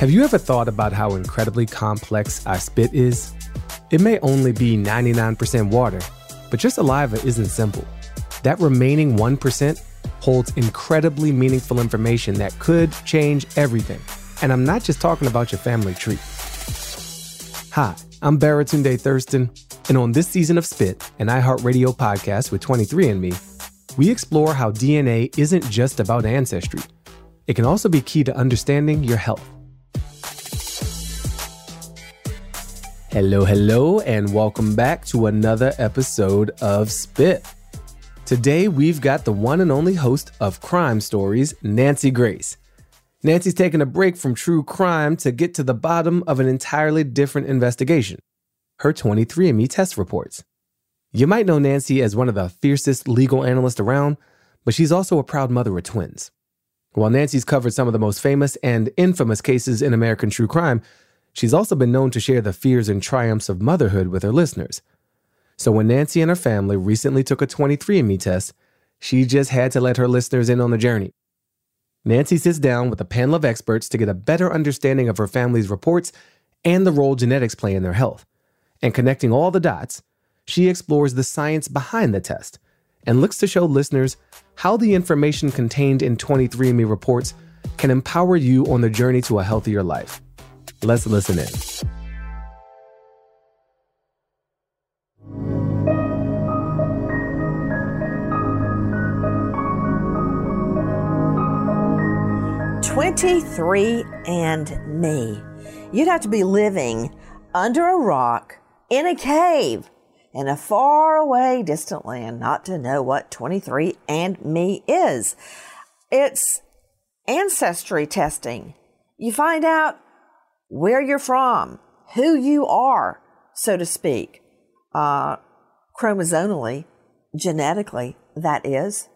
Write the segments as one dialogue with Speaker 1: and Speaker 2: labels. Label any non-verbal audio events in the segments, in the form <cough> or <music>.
Speaker 1: Have you ever thought about how incredibly complex our spit is? It may only be 99% water, but your saliva isn't simple. That remaining 1% holds incredibly meaningful information that could change everything. And I'm not just talking about your family tree. Hi, I'm Baratunde Thurston, and on this season of Spit, an iHeartRadio podcast with 23andMe, we explore how DNA isn't just about ancestry. It can also be key to understanding your health. Hello, hello, and welcome back to another episode of Spit. Today, we've got the one and only host of Crime Stories, Nancy Grace. Nancy's taking a break from true crime to get to the bottom of an entirely different investigation her 23andMe test reports. You might know Nancy as one of the fiercest legal analysts around, but she's also a proud mother of twins. While Nancy's covered some of the most famous and infamous cases in American true crime, she's also been known to share the fears and triumphs of motherhood with her listeners. So when Nancy and her family recently took a 23andMe test, she just had to let her listeners in on the journey. Nancy sits down with a panel of experts to get a better understanding of her family's reports and the role genetics play in their health. And connecting all the dots, she explores the science behind the test and looks to show listeners how the information contained in 23andMe reports can empower you on the journey to a healthier life. Let's listen in.
Speaker 2: 23 and me. You'd have to be living under a rock in a cave in a far away distant land not to know what 23 and me is. It's ancestry testing. You find out where you're from, who you are, so to speak, uh, chromosomally, genetically, that is.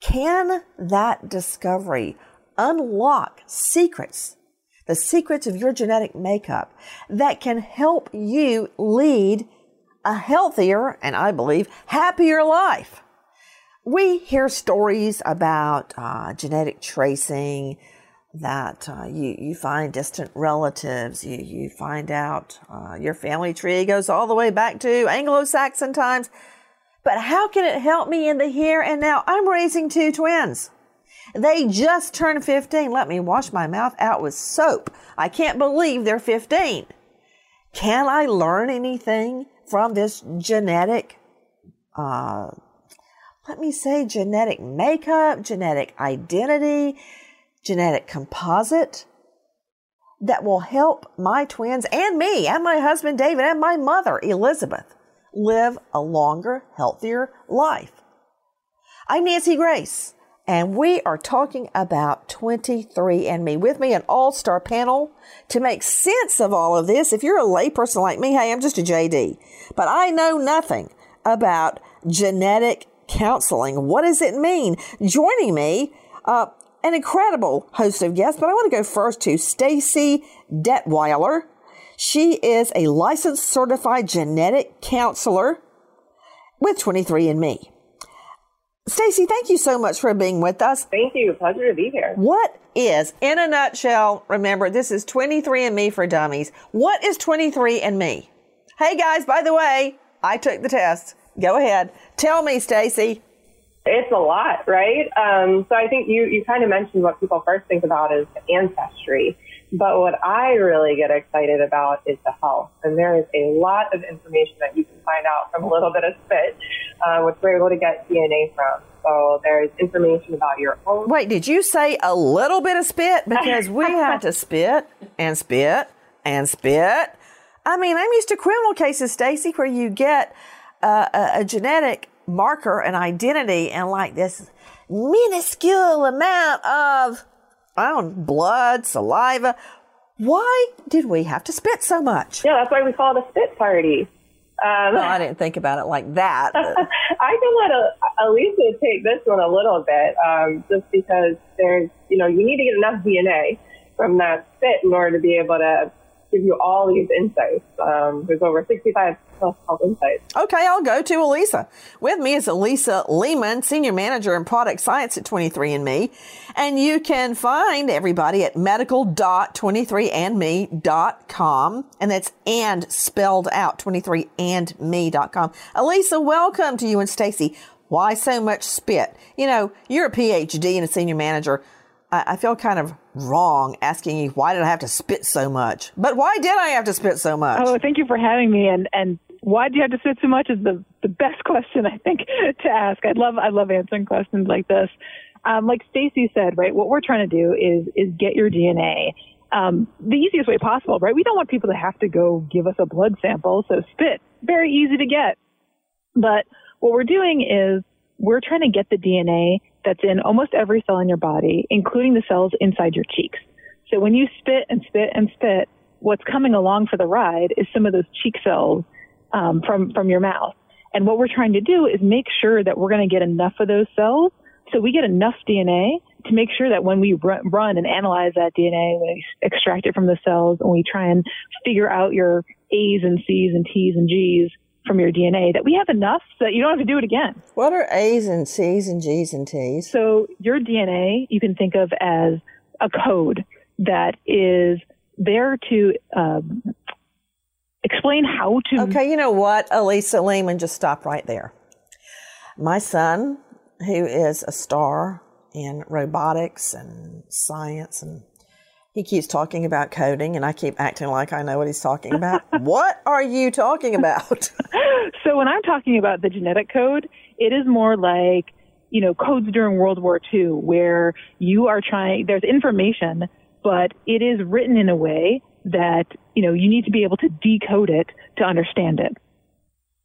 Speaker 2: Can that discovery unlock secrets, the secrets of your genetic makeup that can help you lead a healthier and I believe happier life. We hear stories about uh, genetic tracing, that uh, you, you find distant relatives, you, you find out uh, your family tree goes all the way back to Anglo Saxon times. But how can it help me in the here and now? I'm raising two twins. They just turned 15. Let me wash my mouth out with soap. I can't believe they're 15. Can I learn anything from this genetic, uh, let me say, genetic makeup, genetic identity, genetic composite that will help my twins and me and my husband David and my mother Elizabeth live a longer, healthier life. I'm Nancy Grace and we are talking about 23andMe. With me, an all star panel to make sense of all of this. If you're a layperson like me, hey, I'm just a JD, but I know nothing about genetic counseling. What does it mean? Joining me, uh, an incredible host of guests, but I want to go first to Stacy Detwiler. She is a licensed certified genetic counselor with 23andMe. Stacy, thank you so much for being with us.
Speaker 3: Thank you. Pleasure to be here.
Speaker 2: What is, in a nutshell, remember, this is 23andMe for Dummies. What is 23andMe? Hey guys, by the way, I took the test. Go ahead. Tell me, Stacy.
Speaker 3: It's a lot, right? Um, so I think you, you kind of mentioned what people first think about is ancestry. But what I really get excited about is the health. And there is a lot of information that you can find out from a little bit of spit, uh, which we're able to get DNA from. So there's information about your own.
Speaker 2: Wait, did you say a little bit of spit? Because we <laughs> had to spit and spit and spit. I mean, I'm used to criminal cases, Stacy, where you get uh, a, a genetic marker, an identity, and like this minuscule amount of I don't blood, saliva. Why did we have to spit so much?
Speaker 3: Yeah, that's why we call it a spit party.
Speaker 2: Um, well, I didn't think about it like that. <laughs>
Speaker 3: I can let Alicia take this one a little bit, um, just because there's, you know, you need to get enough DNA from that spit in order to be able to give you all these insights. Um, there's over 65 plus health insights.
Speaker 2: Okay, I'll go to Elisa. With me is Elisa Lehman, Senior Manager in Product Science at 23andMe. And you can find everybody at medical.23andme.com. And that's and spelled out, 23andme.com. Elisa, welcome to you and Stacy. Why so much spit? You know, you're a PhD and a senior manager. I, I feel kind of wrong asking you why did I have to spit so much? But why did I have to spit so much?
Speaker 4: Oh, thank you for having me. And and why do you have to spit so much is the the best <laughs> question I think to ask. I love I love answering questions like this. Um, like Stacy said, right? What we're trying to do is is get your DNA um, the easiest way possible, right? We don't want people to have to go give us a blood sample, so spit very easy to get. But what we're doing is we're trying to get the DNA that's in almost every cell in your body, including the cells inside your cheeks. So when you spit and spit and spit, what's coming along for the ride is some of those cheek cells um, from from your mouth. And what we're trying to do is make sure that we're going to get enough of those cells, so we get enough DNA to make sure that when we run and analyze that DNA, when we extract it from the cells, and we try and figure out your A's and C's and T's and G's from your DNA, that we have enough so that you don't have to do it again.
Speaker 2: What are A's and C's and G's and T's?
Speaker 4: So your DNA, you can think of as a code that is there to um, explain how to.
Speaker 2: Okay, you know what, Elisa Lehman, just stop right there. My son, who is a star in robotics and science and he keeps talking about coding and I keep acting like I know what he's talking about. <laughs> what are you talking about? <laughs>
Speaker 4: so when I'm talking about the genetic code, it is more like, you know, codes during World War II where you are trying, there's information, but it is written in a way that, you know, you need to be able to decode it to understand it.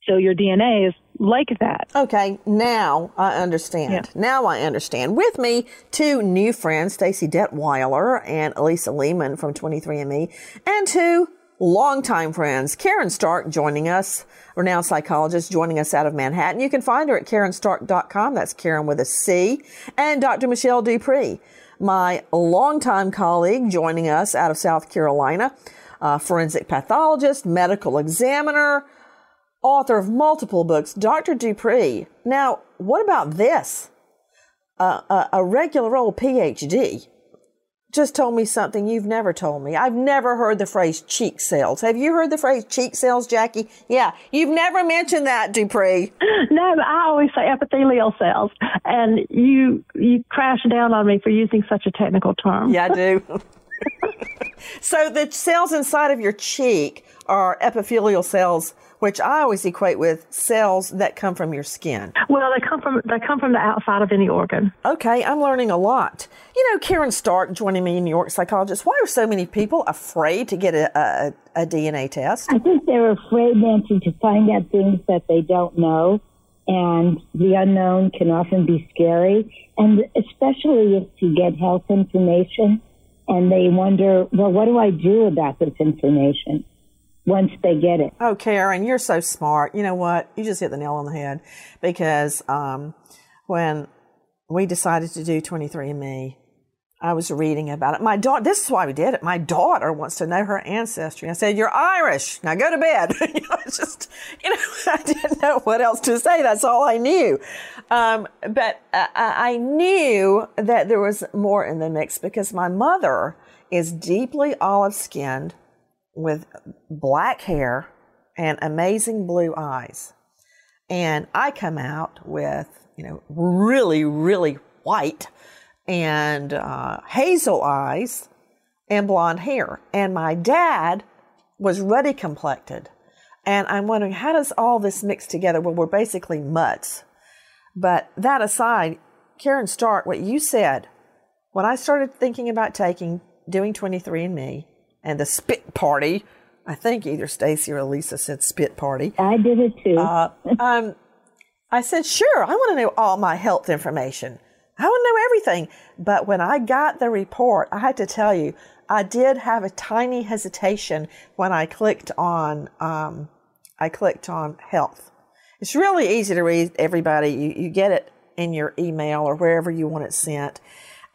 Speaker 4: So your DNA is like that.
Speaker 2: Okay, now I understand. Yeah. Now I understand. With me, two new friends, Stacy Detwiler and Elisa Lehman from 23andMe, and two longtime friends, Karen Stark joining us, renowned psychologist joining us out of Manhattan. You can find her at karenstark.com. That's Karen with a C. And Dr. Michelle DuPre, my longtime colleague joining us out of South Carolina, forensic pathologist, medical examiner, author of multiple books, Dr. DuPre. Now, what about this? Uh, a, a regular old PhD just told me something you've never told me. I've never heard the phrase cheek cells. Have you heard the phrase cheek cells, Jackie? Yeah, you've never mentioned that, DuPre.
Speaker 5: No, I always say epithelial cells, and you you crash down on me for using such a technical term.
Speaker 2: Yeah, I do. <laughs> so the cells inside of your cheek are epithelial cells which I always equate with cells that come from your skin.
Speaker 5: Well, they come from they come from the outside of any organ.
Speaker 2: Okay, I'm learning a lot. You know, Karen Stark joining me, New York psychologist. Why are so many people afraid to get a, a, a DNA test?
Speaker 6: I think they're afraid, Nancy, to find out things that they don't know, and the unknown can often be scary, and especially if you get health information and they wonder, well, what do I do about this information? Once they get it.
Speaker 2: Oh, Karen, you're so smart. You know what? You just hit the nail on the head because um, when we decided to do 23andMe, I was reading about it. My daughter, this is why we did it. My daughter wants to know her ancestry. I said, You're Irish. Now go to bed. <laughs> you know, just, you know, <laughs> I didn't know what else to say. That's all I knew. Um, but uh, I knew that there was more in the mix because my mother is deeply olive skinned with black hair and amazing blue eyes. And I come out with, you know, really, really white and uh, hazel eyes and blonde hair. And my dad was ruddy complected. And I'm wondering, how does all this mix together? Well, we're basically mutts. But that aside, Karen Stark, what you said, when I started thinking about taking, doing 23andMe, and the spit party. I think either Stacy or Lisa said spit party.
Speaker 6: I did it too.
Speaker 2: uh, um, I said, sure, I want to know all my health information. I want to know everything. But when I got the report, I had to tell you, I did have a tiny hesitation when I clicked on, um, I clicked on health. It's really easy to read, everybody. You, you get it in your email or wherever you want it sent.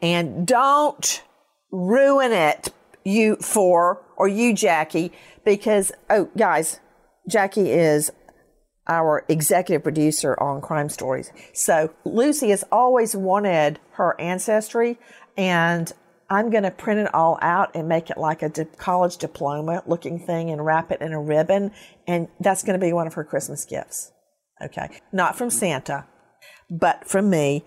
Speaker 2: And don't ruin it you for or you, Jackie, because, oh, guys, Jackie is our executive producer on Crime Stories. So Lucy has always wanted her ancestry, and I'm going to print it all out and make it like a di- college diploma looking thing and wrap it in a ribbon. And that's going to be one of her Christmas gifts. Okay. Not from Santa, but from me.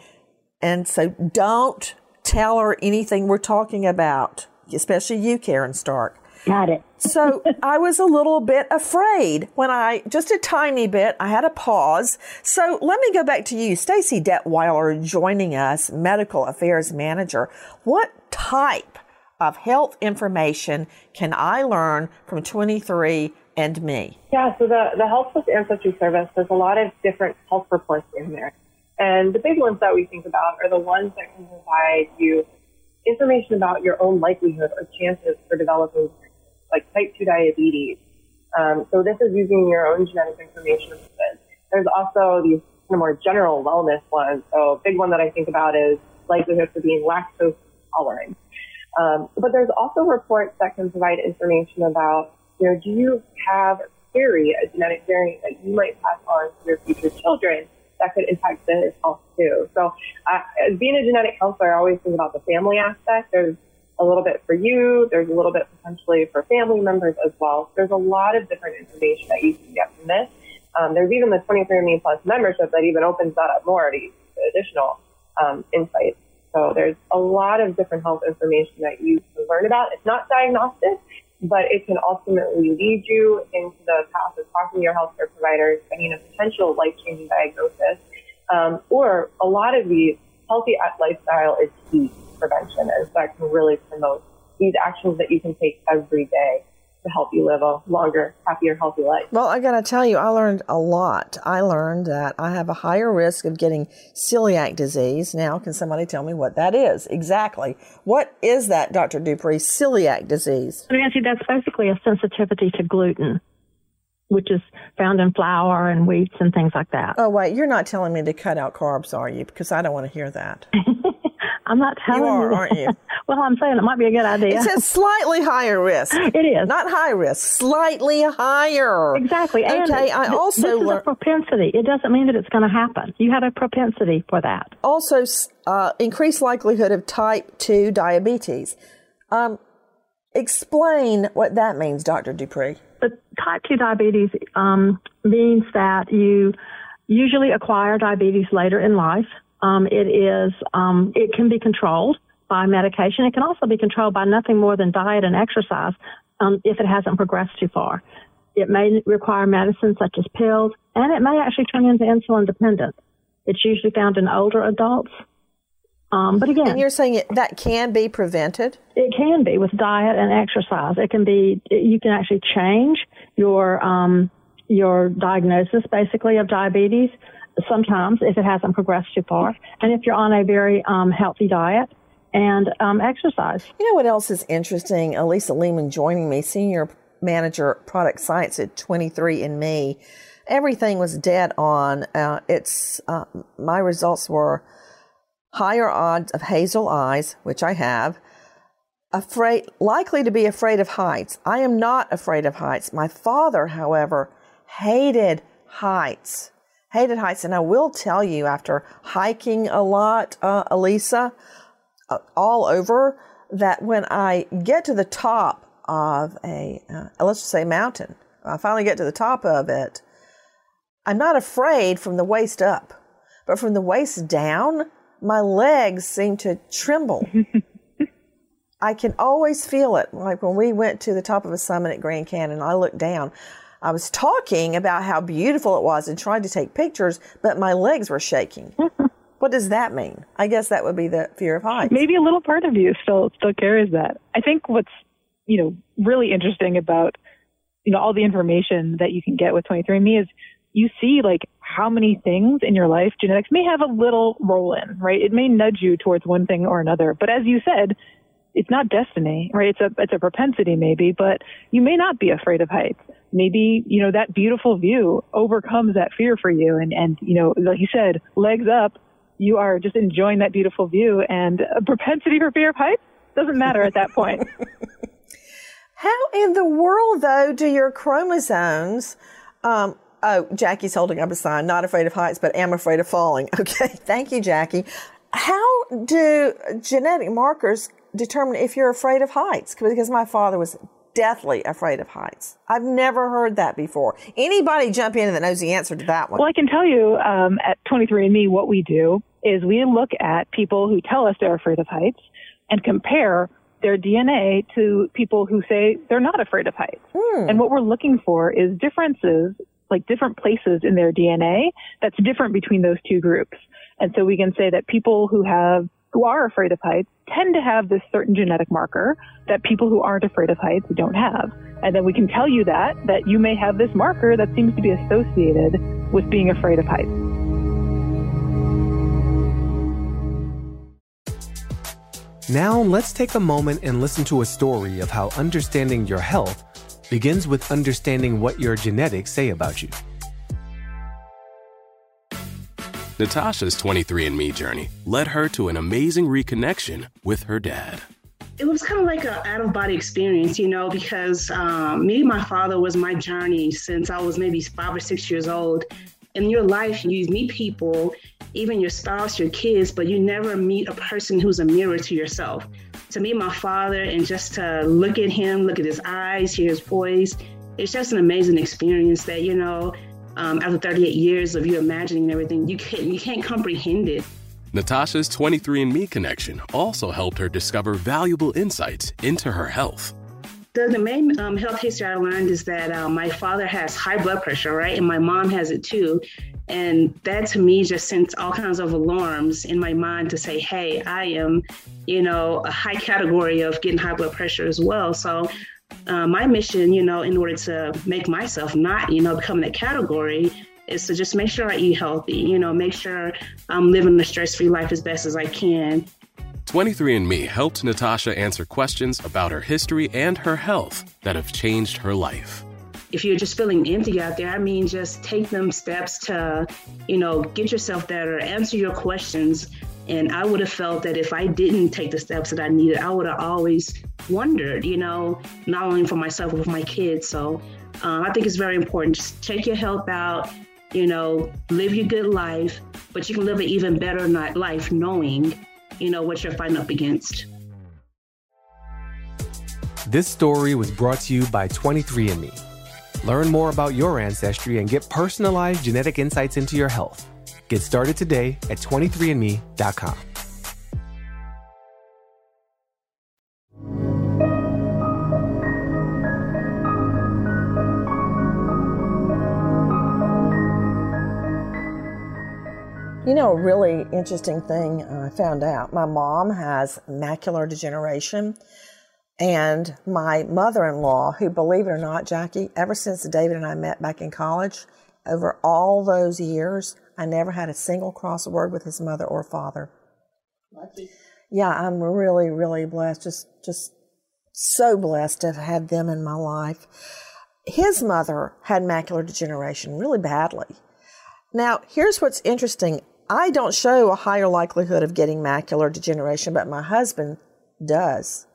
Speaker 2: And so don't tell her anything we're talking about, especially you, Karen Stark.
Speaker 6: Got it.
Speaker 2: so <laughs> I was a little bit afraid when I, just a tiny bit, I had a pause. So let me go back to you, Stacy Detwiler, joining us, Medical Affairs Manager. What type of health information can I learn from 23 and me?
Speaker 3: Yeah, so the, the Health Plus Ancestry Service, there's a lot of different health reports in there. And the big ones that we think about are the ones that can provide you information about your own likelihood or chances for developing like type 2 diabetes. Um, so this is using your own genetic information. There's also these more general wellness ones. So a big one that I think about is likelihood for being lactose tolerant. Um, but there's also reports that can provide information about, you know, do you have a theory, a genetic variant that you might pass on to your future children that could impact their health too. So uh, being a genetic counselor, I always think about the family aspect. There's a little bit for you. There's a little bit potentially for family members as well. There's a lot of different information that you can get from this. Um, there's even the 23andMe Plus membership that even opens that up more to additional um, insights. So there's a lot of different health information that you can learn about. It's not diagnostic, but it can ultimately lead you into the path of talking to your healthcare providers, getting a potential life-changing diagnosis, um, or a lot of these healthy lifestyle is key prevention, and that can really promote these actions that you can take every day to help you live a longer, happier, healthy life.
Speaker 2: Well, I got to tell you, I learned a lot. I learned that I have a higher risk of getting celiac disease. Now, can somebody tell me what that is exactly? What is that, Dr. DuPre? Celiac disease.
Speaker 5: Nancy, that's basically a sensitivity to gluten, which is found in flour and wheats and things like that.
Speaker 2: Oh, wait, you're not telling me to cut out carbs, are you? Because I don't want to hear that. <laughs>
Speaker 5: I'm not telling
Speaker 2: you. Are,
Speaker 5: you
Speaker 2: aren't you? <laughs>
Speaker 5: well, I'm saying it might be a good idea.
Speaker 2: It says slightly higher risk. <laughs>
Speaker 5: It is.
Speaker 2: Not high risk, slightly higher.
Speaker 5: Exactly. And
Speaker 2: okay, I
Speaker 5: th-
Speaker 2: also
Speaker 5: This is a propensity. It doesn't mean that it's going to happen. You have a propensity for that.
Speaker 2: also uh, increased likelihood of type 2 diabetes. Um, explain what that means, Dr. DuPre.
Speaker 5: But type 2 diabetes um, means that you usually acquire diabetes later in life. Um, it is, um, it can be controlled by medication. It can also be controlled by nothing more than diet and exercise um, if it hasn't progressed too far. It may require medicine such as pills, and it may actually turn into insulin dependent. It's usually found in older adults. Um, but again,
Speaker 2: And you're saying it, that can be prevented?
Speaker 5: it can be with diet and exercise. It can be. You can actually change your um, your diagnosis, basically, of diabetes. Sometimes, if it hasn't progressed too far, and if you're on a very um, healthy diet and um, exercise.
Speaker 2: You know what else is interesting? Elisa Lehman joining me, senior manager product science at 23andMe. Everything was dead on. Uh, it's uh, my results were higher odds of hazel eyes, which I have. Afraid, likely to be afraid of heights. I am not afraid of heights. My father, however, hated heights. Hated heights, and I will tell you, after hiking a lot, uh, Elisa, uh, all over, that when I get to the top of a, uh, let's just say mountain, I finally get to the top of it, I'm not afraid from the waist up, but from the waist down, my legs seem to tremble. <laughs> I can always feel it. Like when we went to the top of a summit at Grand Canyon, I looked down. I was talking about how beautiful it was and tried to take pictures, but my legs were shaking. <laughs> what does that mean? I guess that would be the fear of heights.
Speaker 4: maybe a little part of you still still carries that. I think what's you know really interesting about you know all the information that you can get with 23andMe is you see like how many things in your life genetics may have a little role in, right? It may nudge you towards one thing or another, but as you said, it's not destiny, right? It's a it's a propensity maybe, but you may not be afraid of heights. Maybe you know that beautiful view overcomes that fear for you, and and you know like you said, legs up, you are just enjoying that beautiful view, and a propensity for fear of heights doesn't matter at that point. <laughs>
Speaker 2: How in the world, though, do your chromosomes? Um, oh, Jackie's holding up a sign, not afraid of heights, but am afraid of falling. <laughs> Okay, thank you, Jackie. How do genetic markers determine if you're afraid of heights? Because my father was deathly afraid of heights. I've never heard that before. Anybody jump in that knows the answer to that one?
Speaker 4: Well, I can tell you um, at 23andMe what we do is we look at people who tell us they're afraid of heights and compare their DNA to people who say they're not afraid of heights. Hmm. And what we're looking for is differences, like different places in their DNA that's different between those two groups. And so we can say that people who have who are afraid of heights tend to have this certain genetic marker that people who aren't afraid of heights don't have. And then we can tell you that, that you may have this marker that seems to be associated with being afraid of heights.
Speaker 1: Now, let's take a moment and listen to a story of how understanding your health begins with understanding what your genetics say about you.
Speaker 7: Natasha's 23andMe journey led her to an amazing reconnection with her dad.
Speaker 8: It was kind of like an out of body experience, you know, because um, meeting my father was my journey since I was maybe five or six years old. In your life, you meet people, even your spouse, your kids, but you never meet a person who's a mirror to yourself. To meet my father and just to look at him, look at his eyes, hear his voice, it's just an amazing experience that, you know, um, after 38 years of you imagining everything, you can't, you can't comprehend it.
Speaker 7: Natasha's 23andMe connection also helped her discover valuable insights into her health.
Speaker 8: The, the main um, health history I learned is that uh, my father has high blood pressure, right? And my mom has it too. And that to me just sent all kinds of alarms in my mind to say, hey, I am, you know, a high category of getting high blood pressure as well. So uh, my mission, you know, in order to make myself not, you know, become that category is to just make sure I eat healthy, you know, make sure I'm living a stress free life as best as I can.
Speaker 7: 23andMe helped Natasha answer questions about her history and her health that have changed her life.
Speaker 8: If you're just feeling empty out there, I mean, just take them steps to, you know, get yourself better, answer your questions, and I would have felt that if I didn't take the steps that I needed, I would have always wondered, you know, not only for myself, but for my kids. So um, I think it's very important. Just take your health out, you know, live your good life, but you can live an even better life knowing, you know, what you're fighting up against.
Speaker 1: This story was brought to you by 23andMe. Learn more about your ancestry and get personalized genetic insights into your health Get started today at 23andme.com.
Speaker 2: You know, a really interesting thing I found out my mom has macular degeneration. And my mother in law, who, believe it or not, Jackie, ever since David and I met back in college, over all those years, I never had a single cross word with his mother or father. Lucky. Yeah, I'm really, really blessed. Just, just so blessed to have had them in my life. His mother had macular degeneration really badly. Now, here's what's interesting. I don't show a higher likelihood of getting macular degeneration, but my husband does.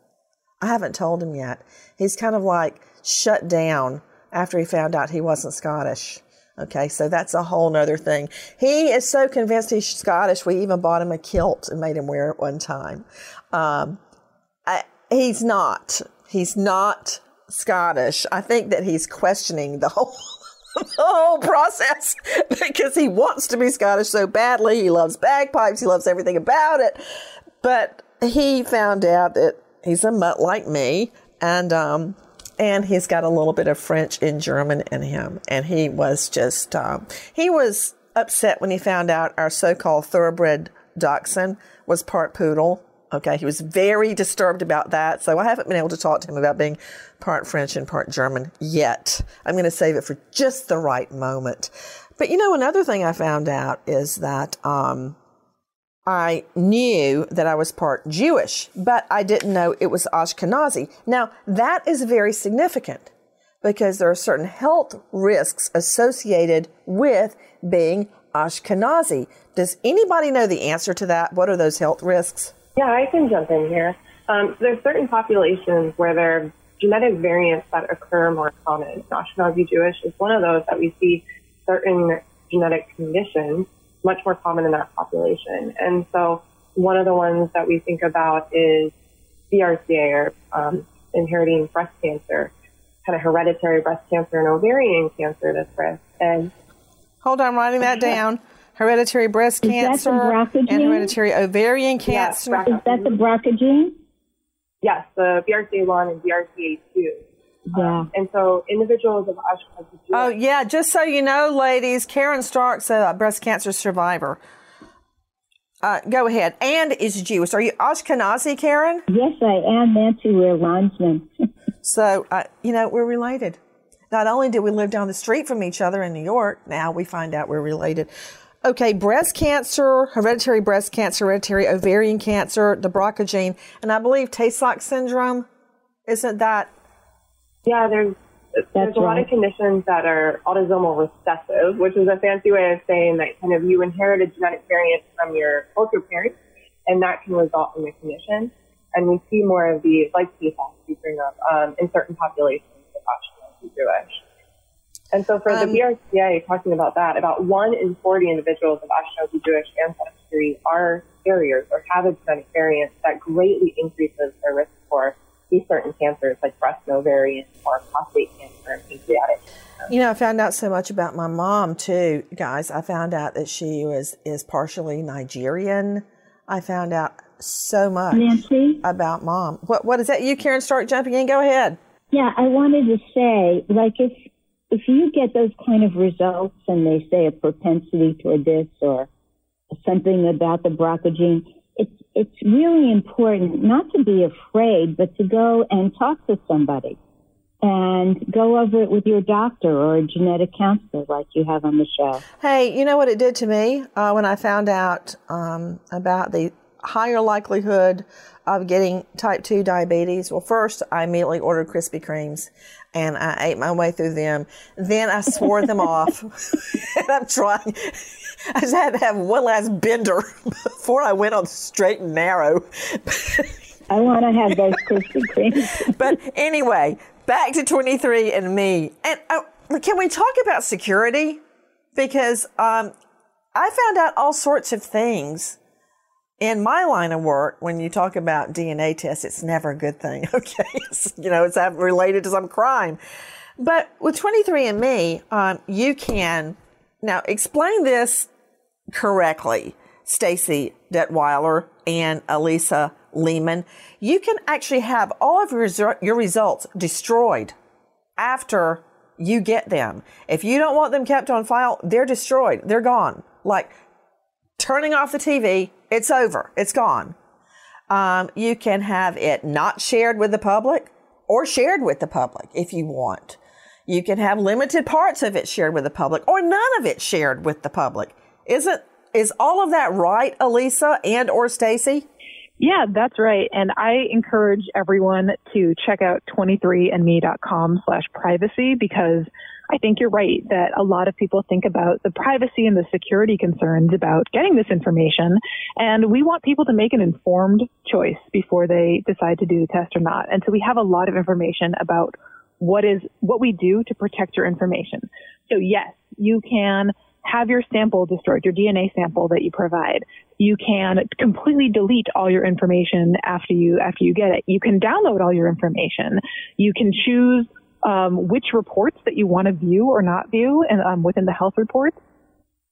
Speaker 2: I haven't told him yet. He's kind of like shut down after he found out he wasn't Scottish. Okay, so that's a whole nother thing. He is so convinced he's Scottish, we even bought him a kilt and made him wear it one time. Um, I, he's not. He's not Scottish. I think that he's questioning the whole <laughs> the whole process <laughs> because he wants to be Scottish so badly. He loves bagpipes. He loves everything about it. But he found out that he's a mutt like me, and um, and he's got a little bit of French and German in him. And he was just, uh, he was upset when he found out our so called thoroughbred dachshund was part poodle. Okay, he was very disturbed about that. So I haven't been able to talk to him about being part French and part German yet. I'm going to save it for just the right moment. But you know, another thing I found out is that um, I knew that I was part Jewish, but I didn't know it was Ashkenazi. Now, that is very significant because there are certain health risks associated with being Ashkenazi. Does anybody know the answer to that? What are those health risks?
Speaker 3: Yeah, I can jump in here. Um, there's certain populations where there are genetic variants that occur more common. Ashkenazi Jewish is one of those that we see certain genetic conditions much more common in that population. And so one of the ones that we think about is BRCA or um, inheriting breast cancer, kind of hereditary breast cancer and ovarian cancer that's risk. And
Speaker 2: hold on, I'm writing that down. Hereditary breast
Speaker 6: Is
Speaker 2: cancer
Speaker 6: that the
Speaker 2: and hereditary ovarian
Speaker 3: Yes,
Speaker 2: cancer.
Speaker 3: BRCA.
Speaker 6: Is that the BRCA gene?
Speaker 3: yes, the BRCA1 and BRCA2.
Speaker 6: Yeah.
Speaker 3: And so individuals of Ashkenazi Jewish
Speaker 2: Oh yeah, just so you know, ladies, Karen Stark's a breast cancer survivor. Uh, go ahead. And is Jewish. Are you Ashkenazi, Karen?
Speaker 6: Yes, I am. Nancy, we're landsmen. <laughs>
Speaker 2: So, uh, you know, we're related. Not only did we live down the street from each other in New York, now we find out we're related. Okay, breast cancer, hereditary breast cancer, hereditary ovarian cancer, the BRCA gene, and I believe Tay-Sachs syndrome. Isn't that?
Speaker 3: Yeah, there's there's a lot of conditions that are autosomal recessive, which is a fancy way of saying that kind of you inherit a genetic variant from your culture parents, and that can result in the condition. And we see more of these, like PFAS, you bring up, um, in certain populations of Ashkenazi Jewish. And so for
Speaker 2: Um,
Speaker 3: the BRCA, talking about that, about one in 40 individuals of Ashkenazi Jewish ancestry are carriers or have a genetic variant that greatly increases their risk for these certain cancers like breast and ovarian or prostate cancer and pancreatic.
Speaker 2: You know, I found out so much about my mom too, guys. I found out that she was is partially Nigerian. I found out so much
Speaker 6: Nancy?
Speaker 2: about mom. What what is that? You, Karen Stark jumping in. Go ahead.
Speaker 6: Yeah, I wanted to say, like, if if you get those kind of results and they say a propensity toward this or something about the BRCA gene, it's really important not to be afraid, but to go and talk to somebody and go over it with your doctor or a genetic counselor, like you have on the show.
Speaker 2: Hey, you know what it did to me uh, when I found out um, about the higher likelihood of getting type 2 diabetes? Well, first, I immediately ordered Krispy Kremes and I ate my way through them. Then I swore them off. <laughs> and I'm trying. I just had to have one last bender <laughs> before I went on the straight and narrow.
Speaker 6: I want to have those Krispy Kremes. <laughs>
Speaker 2: but anyway, back to 23 and me. And uh, can we talk about security? Because um, I found out all sorts of things in my line of work. When you talk about DNA tests, it's never a good thing. <laughs> Okay, It's, you know, it's related to some crime. But with 23andMe, um, you can now explain this correctly. Stacy Detwiler and Elisa Lehman, you can actually have all of your, your results destroyed after you get them. If you don't want them kept on file, they're destroyed. They're gone. Like turning off the TV, it's over. It's gone. Um, you can have it not shared with the public or shared with the public if you want. You can have limited parts of it shared with the public or none of it shared with the public. Isn't is all of that right, Elisa and or Stacy?
Speaker 4: Yeah, that's right. And I encourage everyone to check out 23andme.com slash privacy because I think you're right that a lot of people think about the privacy and the security concerns about getting this information. And we want people to make an informed choice before they decide to do the test or not. And so we have a lot of information about what is, what we do to protect your information. So yes, you can have your sample destroyed, your DNA sample that you provide. You can completely delete all your information after you after you get it. You can download all your information. You can choose um, which reports that you want to view or not view, and um, within the health reports,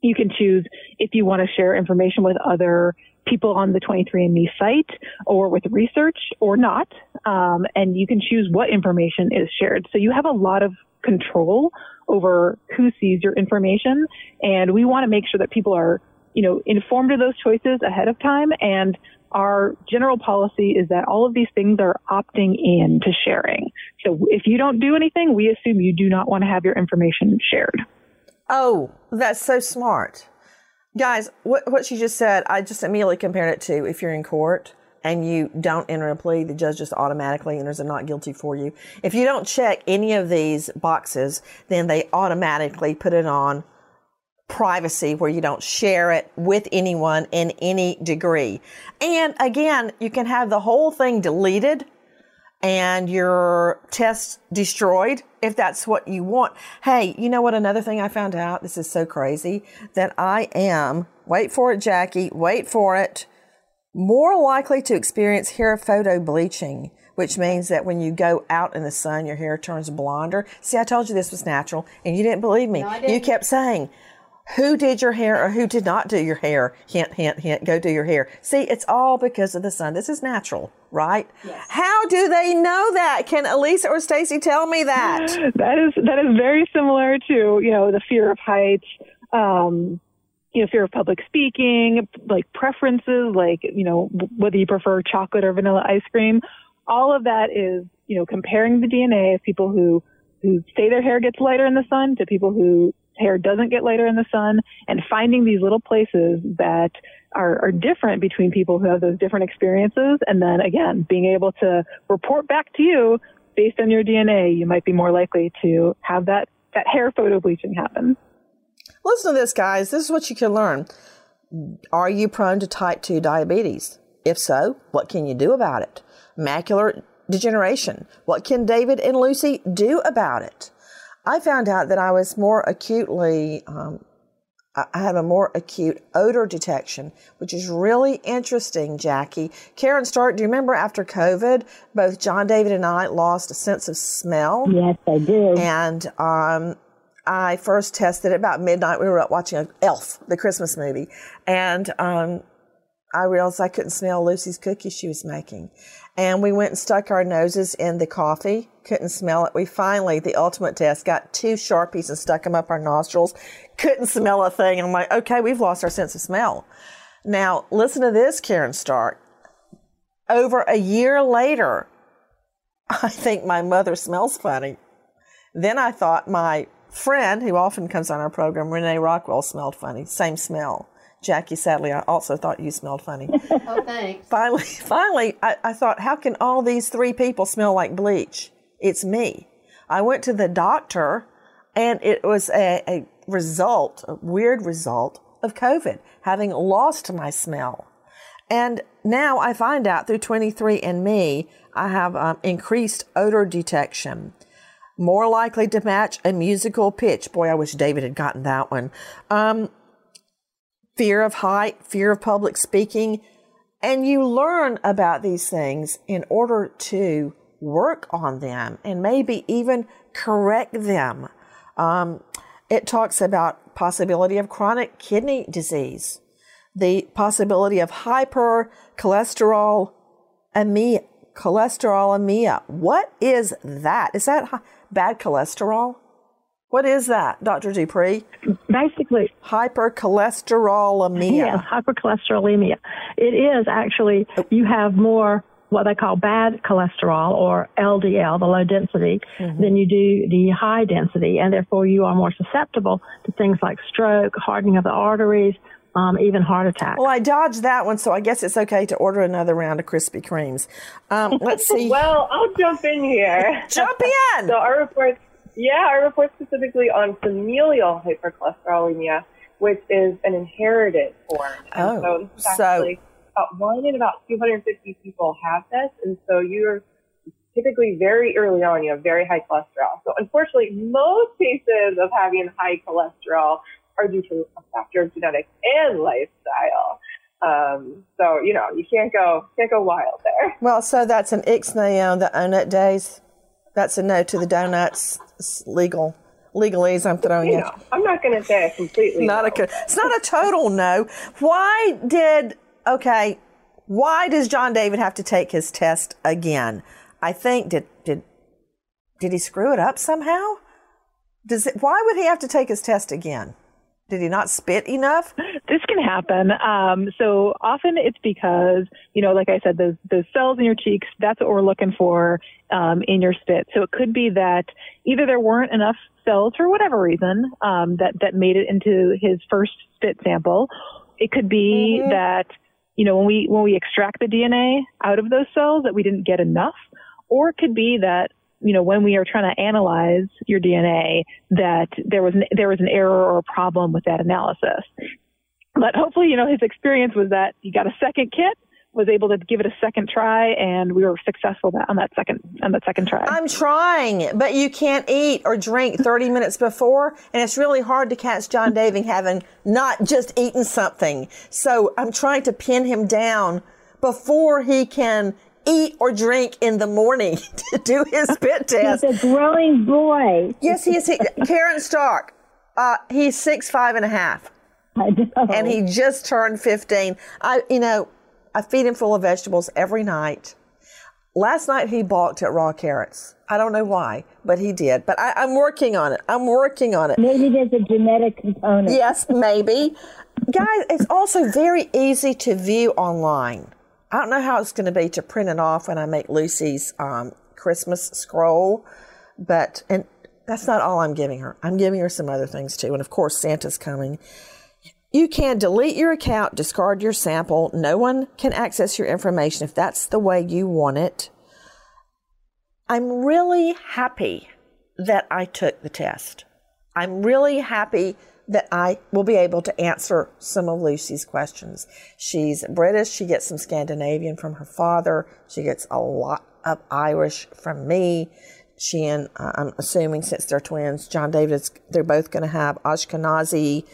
Speaker 4: you can choose if you want to share information with other people on the 23andMe site or with research or not. Um, and you can choose what information is shared. So you have a lot of control over who sees your information. And we want to make sure that people are, you know, informed of those choices ahead of time. And our general policy is that all of these things are opting in to sharing. So if you don't do anything, we assume you do not want to have your information shared.
Speaker 2: Oh, that's so smart. Guys, what, what she just said, I just immediately compared it to if you're in court and you don't enter a plea, the judge just automatically enters a not guilty for you. If you don't check any of these boxes, then they automatically put it on privacy where you don't share it with anyone in any degree. And again, you can have the whole thing deleted and your test destroyed if that's what you want. Hey, you know what? Another thing I found out, this is so crazy, that I am, wait for it, Jackie, wait for it, more likely to experience hair photo bleaching, which means that when you go out in the sun, your hair turns blonder. See, I told you this was natural and you didn't believe me. You kept saying, who did your hair or who did not do your hair? Hint, hint, hint, go do your hair. See, it's all because of the sun. This is natural, right? Yes. How do they know that? Can Elisa or Stacy tell me that? <gasps>
Speaker 4: that is that is very similar to, you know, the fear of heights, um, you know, fear of public speaking, like preferences, like, you know, whether you prefer chocolate or vanilla ice cream. All of that is, you know, comparing the DNA of people who who say their hair gets lighter in the sun to people who hair doesn't get lighter in the sun and finding these little places that are, are different between people who have those different experiences. And then again, being able to report back to you based on your DNA, you might be more likely to have that, that hair photo bleaching happen.
Speaker 2: Listen to this, guys. This is what you can learn. Are you prone to type 2 diabetes? If so, what can you do about it? Macular degeneration. What can David and Lucy do about it? I found out that I was more acutely, um, I had a more acute odor detection, which is really interesting, Jackie. Karen Stark, do you remember after COVID, both John David and I lost a sense of smell?
Speaker 6: Yes, I do.
Speaker 2: And um, I first tested it about midnight. We were up watching Elf, the Christmas movie, and um, I realized I couldn't smell Lucy's cookies she was making. And we went and stuck our noses in the coffee, couldn't smell it. We finally, the ultimate test, got two Sharpies and stuck them up our nostrils, couldn't smell a thing. And I'm like, okay, we've lost our sense of smell. Now, listen to this, Karen Stark. Over a year later, <laughs> I think my mother smells funny. Then I thought my friend, who often comes on our program, Renee Rockwell, smelled funny. Same smell. Jackie, sadly, I also thought you smelled funny. <laughs>
Speaker 9: oh, thanks.
Speaker 2: Finally, finally, I, I thought, how can all these three people smell like bleach? It's me. I went to the doctor, and it was a, a result, a weird result of COVID, having lost my smell. And now I find out through 23andMe, I have um, increased odor detection, more likely to match a musical pitch. Boy, I wish David had gotten that one. Um, fear of height, fear of public speaking. And you learn about these things in order to work on them and maybe even correct them. Um, it talks about possibility of chronic kidney disease, the possibility of hypercholesterol cholesterol What is that? Is that bad cholesterol? What is that, Dr. DuPre?
Speaker 5: Basically,
Speaker 2: hypercholesterolemia.
Speaker 5: Yes, hypercholesterolemia. It is actually, you have more what they call bad cholesterol or LDL, the low density, mm-hmm. than you do the high density, and therefore you are more susceptible to things like stroke, hardening of the arteries, um, even heart attack.
Speaker 2: Well, I dodged that one, so I guess it's okay to order another round of Krispy Kremes. Um, let's <laughs> see.
Speaker 3: well, I'll jump in here.
Speaker 2: jump in. <laughs>
Speaker 3: so our reports yeah, I report specifically on familial hypercholesterolemia, which is an inherited form.
Speaker 2: And oh,
Speaker 3: so, actually, about one in about 250 people have this, and so you're typically very early on you have very high cholesterol. So unfortunately, most cases of having high cholesterol are due to a factor of genetics and lifestyle. Um, so you know you can't go can't go wild there.
Speaker 2: Well, so that's an ixnay on the donut days. That's a no to the donuts legal legalese I'm throwing
Speaker 3: you. Know, I'm not going to say completely.
Speaker 2: Not
Speaker 3: no.
Speaker 2: a. It's not a total no. Why did okay? Why does John David have to take his test again? I think did did did he screw it up somehow? Does it? Why would he have to take his test again? Did he not spit enough?
Speaker 4: Can happen. Um, so often it's because, you know, like I said, those, those cells in your cheeks, that's what we're looking for um, in your spit. So it could be that either there weren't enough cells for whatever reason um, that, that made it into his first spit sample. It could be mm-hmm. that, you know, when we, when we extract the DNA out of those cells that we didn't get enough. Or it could be that you know, when we are trying to analyze your DNA, that there was an, there was an error or a problem with that analysis. But hopefully, you know, his experience was that he got a second kit was able to give it a second try, and we were successful on that second on that second try.
Speaker 2: I'm trying, but you can't eat or drink 30 minutes before, and it's really hard to catch John David having not just eaten something. So I'm trying to pin him down before he can eat or drink in the morning <laughs> to do his spit <laughs> test.
Speaker 6: He's a growing boy.
Speaker 2: Yes, he is. He, Karen Stark, uh, he's six, five and a half.
Speaker 6: I know.
Speaker 2: And he just turned 15. I, you know, I feed him full of vegetables every night. Last night he balked at raw carrots. I don't know why, but he did. But I, I'm working on it. I'm working on it.
Speaker 6: Maybe there's a genetic component.
Speaker 2: Yes, maybe. Guys, it's also very easy to view online. I don't know how it's going to be to print it off when I make Lucy's um, Christmas scroll, but and that's not all I'm giving her. I'm giving her some other things too, and of course Santa's coming. You can delete your account, discard your sample. No one can access your information if that's the way you want it. I'm really happy that I took the test. I'm really happy that I will be able to answer some of Lucy's questions. She's British. She gets some Scandinavian from her father. She gets a lot of Irish from me. She and uh, I'm assuming since they're twins, John David's, they're both going to have Ashkenazi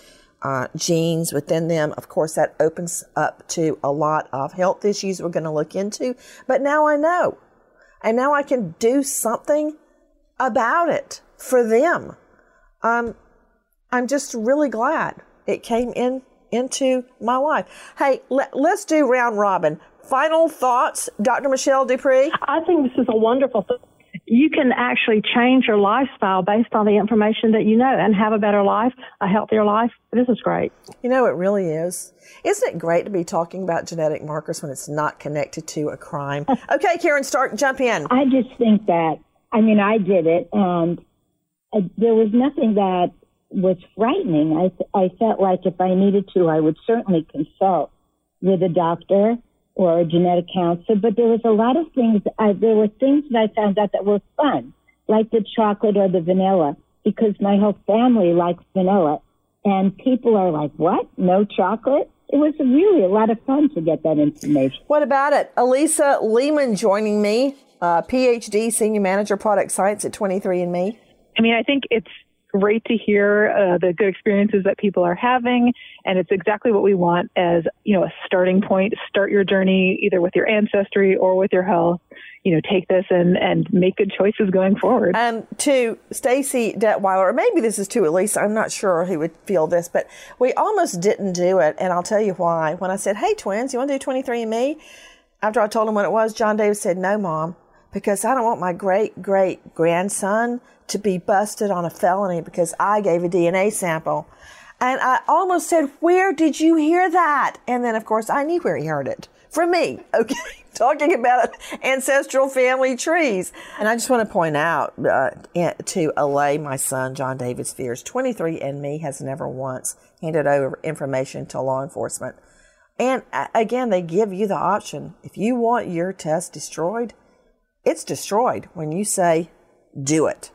Speaker 2: uh, genes within them. Of course, that opens up to a lot of health issues we're going to look into. But now I know. And now I can do something about it for them. Um, I'm just really glad it came in into my life. Hey, let, us do round robin. Final thoughts, Dr. Michelle DuPre?
Speaker 5: I think this is a wonderful thing. You can actually change your lifestyle based on the information that you know and have a better life, a healthier life. This is great.
Speaker 2: You know, it really is. Isn't it great to be talking about genetic markers when it's not connected to a crime? <laughs> okay, Karen Stark, jump in.
Speaker 6: I just think that, I mean, I did it and uh, there was nothing that was frightening. I, I felt like if I needed to, I would certainly consult with a doctor or a genetic counselor. But there was a lot of things. I, there were things that I found out that were fun, like the chocolate or the vanilla, because my whole family likes vanilla. And people are like, "What? No chocolate?" It was really a lot of fun to get that information.
Speaker 2: What about it? Elisa Lehman joining me, uh, PhD, Senior Manager, Product Science at 23andMe.
Speaker 4: I mean, I think it's great to hear uh, the good experiences that people are having. And it's exactly what we want as you know a starting point. Start your journey either with your ancestry or with your health. You know take this and and make good choices going forward.
Speaker 2: Um to stacy Detwiler or maybe this is to elisa i'm not sure who would feel this but we almost didn't do it and i'll tell you why. When i said hey twins you want to do 23andme after i told him what it was John David said no mom because i don't want my great great grandson to be busted on a felony because I gave a DNA sample. And I almost said, Where did you hear that? And then, of course, I knew where he heard it from me. <laughs> Okay. Talking about ancestral family trees. And I just want to point out uh, to allay my son, John David's fears 23andMe has never once handed over information to law enforcement. And uh, again, they give you the option. If you want your test destroyed, it's destroyed when you say, do it.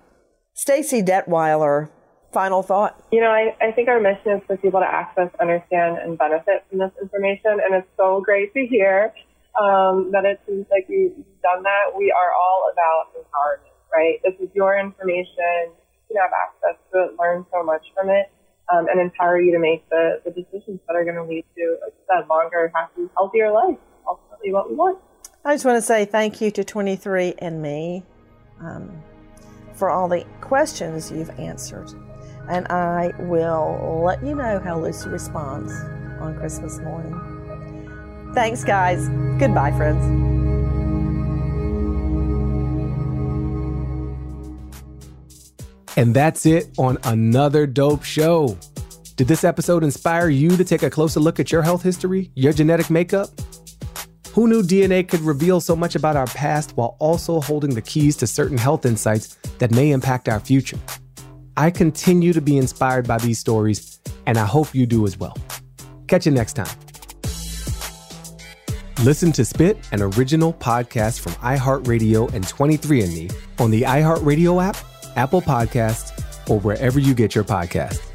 Speaker 2: Stacy Detweiler, final thought?
Speaker 3: You know, I, I think our mission is for people to access, understand, and benefit from this information. And it's so great to hear um, that it seems like you've done that. We are all about empowerment, right? This is your information. You can have access to it, learn so much from it, um, and empower you to make the, the decisions that are going to lead to, like I said, longer, happy, healthier life. Ultimately, what we want.
Speaker 2: I just want to say thank you to 23andMe. Um, for all the questions you've answered. And I will let you know how Lucy responds on Christmas morning. Thanks, guys. Goodbye, friends.
Speaker 1: And that's it on another dope show. Did this episode inspire you to take a closer look at your health history, your genetic makeup? Who knew DNA could reveal so much about our past while also holding the keys to certain health insights that may impact our future? I continue to be inspired by these stories, and I hope you do as well. Catch you next time. Listen to Spit, an original podcast from iHeartRadio and 23andMe on the iHeartRadio app, Apple Podcasts, or wherever you get your podcasts.